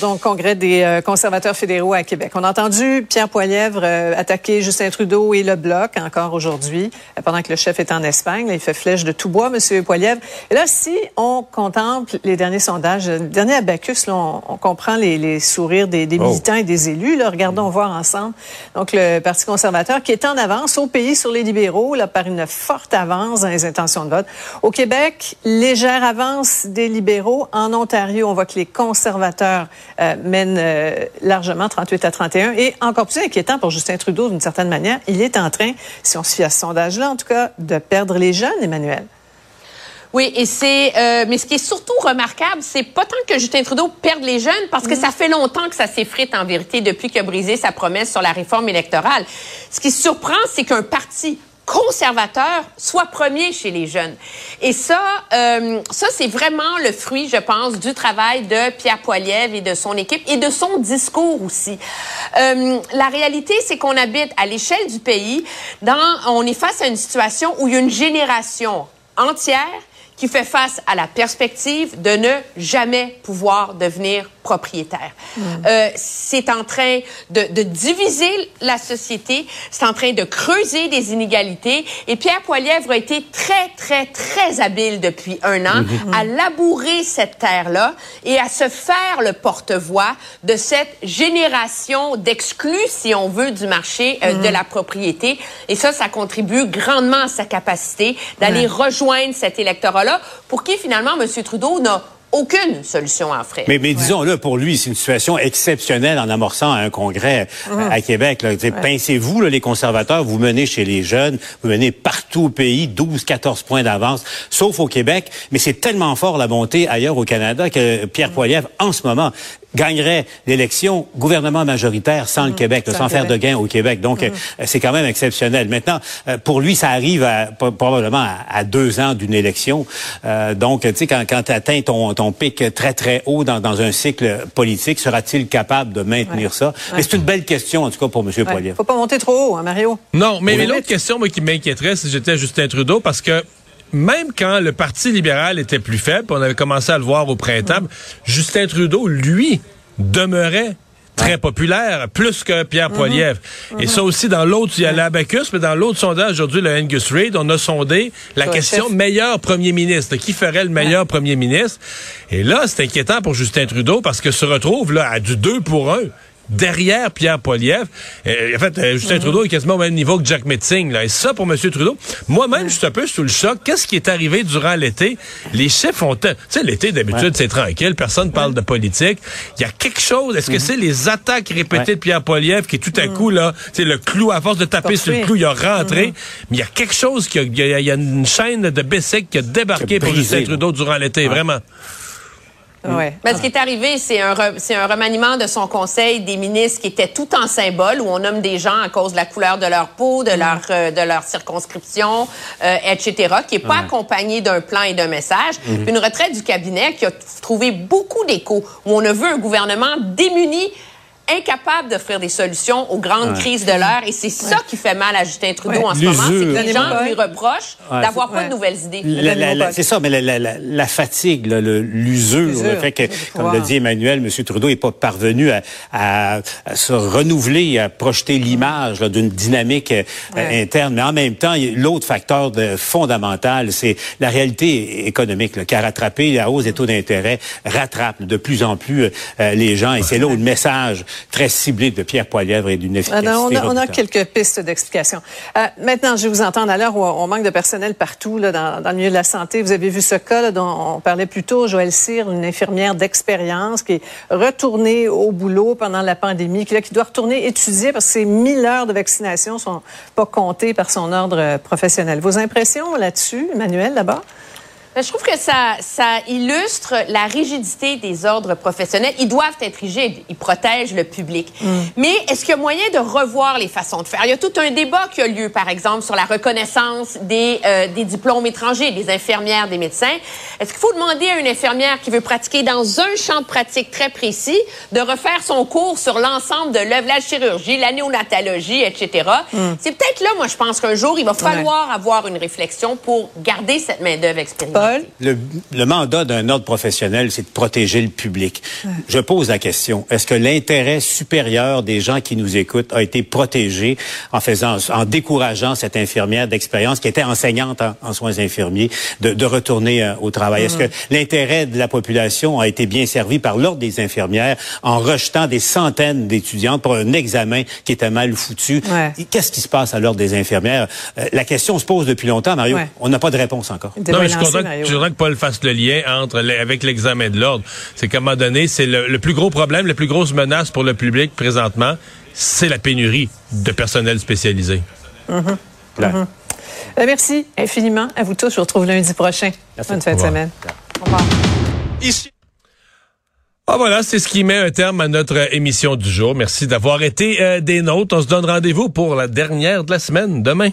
Donc, congrès des euh, conservateurs fédéraux à Québec. On a entendu Pierre Poilièvre euh, attaquer Justin Trudeau et le Bloc encore aujourd'hui, euh, pendant que le chef est en Espagne. Là, il fait flèche de tout bois, Monsieur Poilièvre. Et là, si on contemple les derniers sondages, le dernier abacus, là, on, comprend les, les, sourires des, des oh. militants et des élus. Là, regardons voir ensemble. Donc, le Parti conservateur qui est en avance au pays sur les libéraux, là, par une forte avance dans les intentions de vote. Au Québec, légère avance des libéraux. En Ontario, on voit que les conservateurs euh, mène euh, largement 38 à 31. Et encore plus inquiétant pour Justin Trudeau, d'une certaine manière, il est en train, si on se fie à ce sondage-là, en tout cas, de perdre les jeunes, Emmanuel. Oui, et c'est euh, mais ce qui est surtout remarquable, c'est pas tant que Justin Trudeau perde les jeunes, parce que mm. ça fait longtemps que ça s'effrite en vérité depuis qu'il a brisé sa promesse sur la réforme électorale. Ce qui surprend, c'est qu'un parti conservateur soit premier chez les jeunes. Et ça, euh, ça c'est vraiment le fruit, je pense, du travail de Pierre Poilievre et de son équipe et de son discours aussi. Euh, la réalité, c'est qu'on habite à l'échelle du pays, dans, on est face à une situation où il y a une génération entière qui fait face à la perspective de ne jamais pouvoir devenir propriétaire. Mm. Euh, c'est en train de, de, diviser la société, c'est en train de creuser des inégalités. Et Pierre Poilievre a été très, très, très habile depuis un an mm-hmm. à labourer cette terre-là et à se faire le porte-voix de cette génération d'exclus, si on veut, du marché euh, de la propriété. Et ça, ça contribue grandement à sa capacité d'aller rejoindre cet pour qui, finalement, M. Trudeau n'a aucune solution à offrir. Mais, mais disons-le, pour lui, c'est une situation exceptionnelle en amorçant un congrès euh, à Québec. Pincez-vous, les conservateurs, vous menez chez les jeunes, vous menez partout au pays, 12, 14 points d'avance, sauf au Québec. Mais c'est tellement fort la montée ailleurs au Canada que Pierre Poilievre, en ce moment, gagnerait l'élection gouvernement majoritaire sans le mmh. Québec, sans, faire de gain au Québec. Donc, mmh. euh, c'est quand même exceptionnel. Maintenant, euh, pour lui, ça arrive à, probablement à, deux ans d'une élection. Euh, donc, tu sais, quand, quand tu atteins ton, ton pic très, très haut dans, dans un cycle politique, sera-t-il capable de maintenir ça? Mais c'est une belle question, en tout cas, pour M. Ouais. Il faut pas monter trop haut, hein, Mario? Non, mais, mais l'autre question moi, qui m'inquiéterait si j'étais Justin Trudeau, parce que même quand le Parti libéral était plus faible, on avait commencé à le voir au printemps, Justin Trudeau, lui, demeurait très populaire, plus que Pierre mhm. Poilievre. Et ça aussi, dans l'autre, il y a l'Abacus, mais dans l'autre sondage aujourd'hui, le Angus Reid, on a sondé la question meilleur premier ministre. Qui ferait le meilleur premier ministre? Et là, c'est inquiétant pour Justin Trudeau parce que se retrouve là à du 2 pour 1 derrière Pierre Poilievre. en fait, euh, Justin mhm. Trudeau est quasiment au même niveau que Jack Metzing. Là. Et ça, pour M. Trudeau, moi-même, je suis un peu sous le choc. Qu'est-ce qui est arrivé durant l'été? Les chiffres ont... Tu sais, l'été, d'habitude, c'est tranquille. Personne ne parle de politique. Il y a quelque chose. Est-ce que mhm. c'est les attaques répétées de Pierre Poilievre qui, tout à mhm. coup, là, c'est le clou, à force de taper sur le clou, il a rentré. Mais il y a quelque chose, qui a, il, y a, une chaîne de Bessic qui a débarqué pour Justin Trudeau durant l'été. Vraiment. Ouais. Mais ce qui est arrivé, c'est un, c'est un remaniement de son conseil des ministres qui était tout en symbole, où on nomme des gens à cause de la couleur de leur peau, de, mm. leur, euh, de leur circonscription, euh, etc., qui n'est pas accompagné d'un plan et d'un message. Mm-hmm. Une retraite du cabinet qui a trouvé beaucoup d'écho, où on a vu un gouvernement démuni incapable d'offrir des solutions aux grandes crises de l'heure. Et c'est ça qui fait mal à Justin Trudeau en ce moment. C'est que les gens lui reprochent d'avoir pas de nouvelles idées. C'est ça, mais la, fatigue, l'usure, le fait que, comme l'a dit Emmanuel, M. Trudeau n'est pas parvenu à, se renouveler, à projeter l'image d'une dynamique euh, interne. Mais en même temps, l'autre facteur de, fondamental, c'est la réalité économique qui a rattrapé la hausse des taux d'intérêt, rattrape de plus en plus euh, les gens. Et c'est là où le message très ciblé de Pierre Poilièvre et d'une efficacité. Ah on, a, quelques pistes d'explication. Euh, maintenant, je vais vous entendre à l'heure où on manque de personnel partout là, dans, dans, le milieu de la santé. Vous avez vu ce cas là, dont on parlait plus tôt, Joël Cyr, une infirmière d'expérience qui est retournée au boulot pendant la pandémie, qui, là, qui doit retourner étudier parce que ses 1000 heures de vaccination sont pas comptées par son ordre professionnel. Vos impressions là-dessus, Emmanuel, d'abord? Ben, je trouve que ça, ça illustre la rigidité des ordres professionnels. Ils doivent être rigides. Ils protègent le public. Mm. Mais est-ce qu'il y a moyen de revoir les façons de faire? Il y a tout un débat qui a lieu, par exemple, sur la reconnaissance des, euh, des diplômes étrangers, des infirmières, des médecins. Est-ce qu'il faut demander à une infirmière qui veut pratiquer dans un champ de pratique très précis de refaire son cours sur l'ensemble de l'œuvre, la chirurgie, la néonatologie, etc. Mm. C'est peut-être là, moi, je pense qu'un jour, il va falloir avoir une réflexion pour garder cette main-d'œuvre expérimentée. Le, mandat d'un ordre professionnel, c'est de protéger le public. Je pose la question, est-ce que l'intérêt supérieur des gens qui nous écoutent a été protégé en faisant, en décourageant cette infirmière d'expérience qui était enseignante en, soins infirmiers de, retourner euh, au travail? Est-ce que l'intérêt de la population a été bien servi par l'ordre des infirmières en rejetant des centaines d'étudiantes pour un examen qui était mal foutu? Qu'est-ce qui se passe à l'ordre des infirmières? Euh, la question se pose depuis longtemps, Mario. On n'a pas de réponse encore. Non, mais je suis content, que Paul fasse le lien entre avec l'examen de l'ordre. C'est qu'à un moment donné, c'est le, plus gros problème, la plus grosse menace pour le public présentement, c'est la pénurie de personnel spécialisé. Mm-hmm. Mm-hmm. Euh, merci infiniment à vous tous. Je vous retrouve lundi prochain. Bonne fin de semaine. Au revoir. Ici. Ah voilà, c'est ce qui met un terme à notre émission du jour. Merci d'avoir été euh, des nôtres. On se donne rendez-vous pour la dernière de la semaine demain.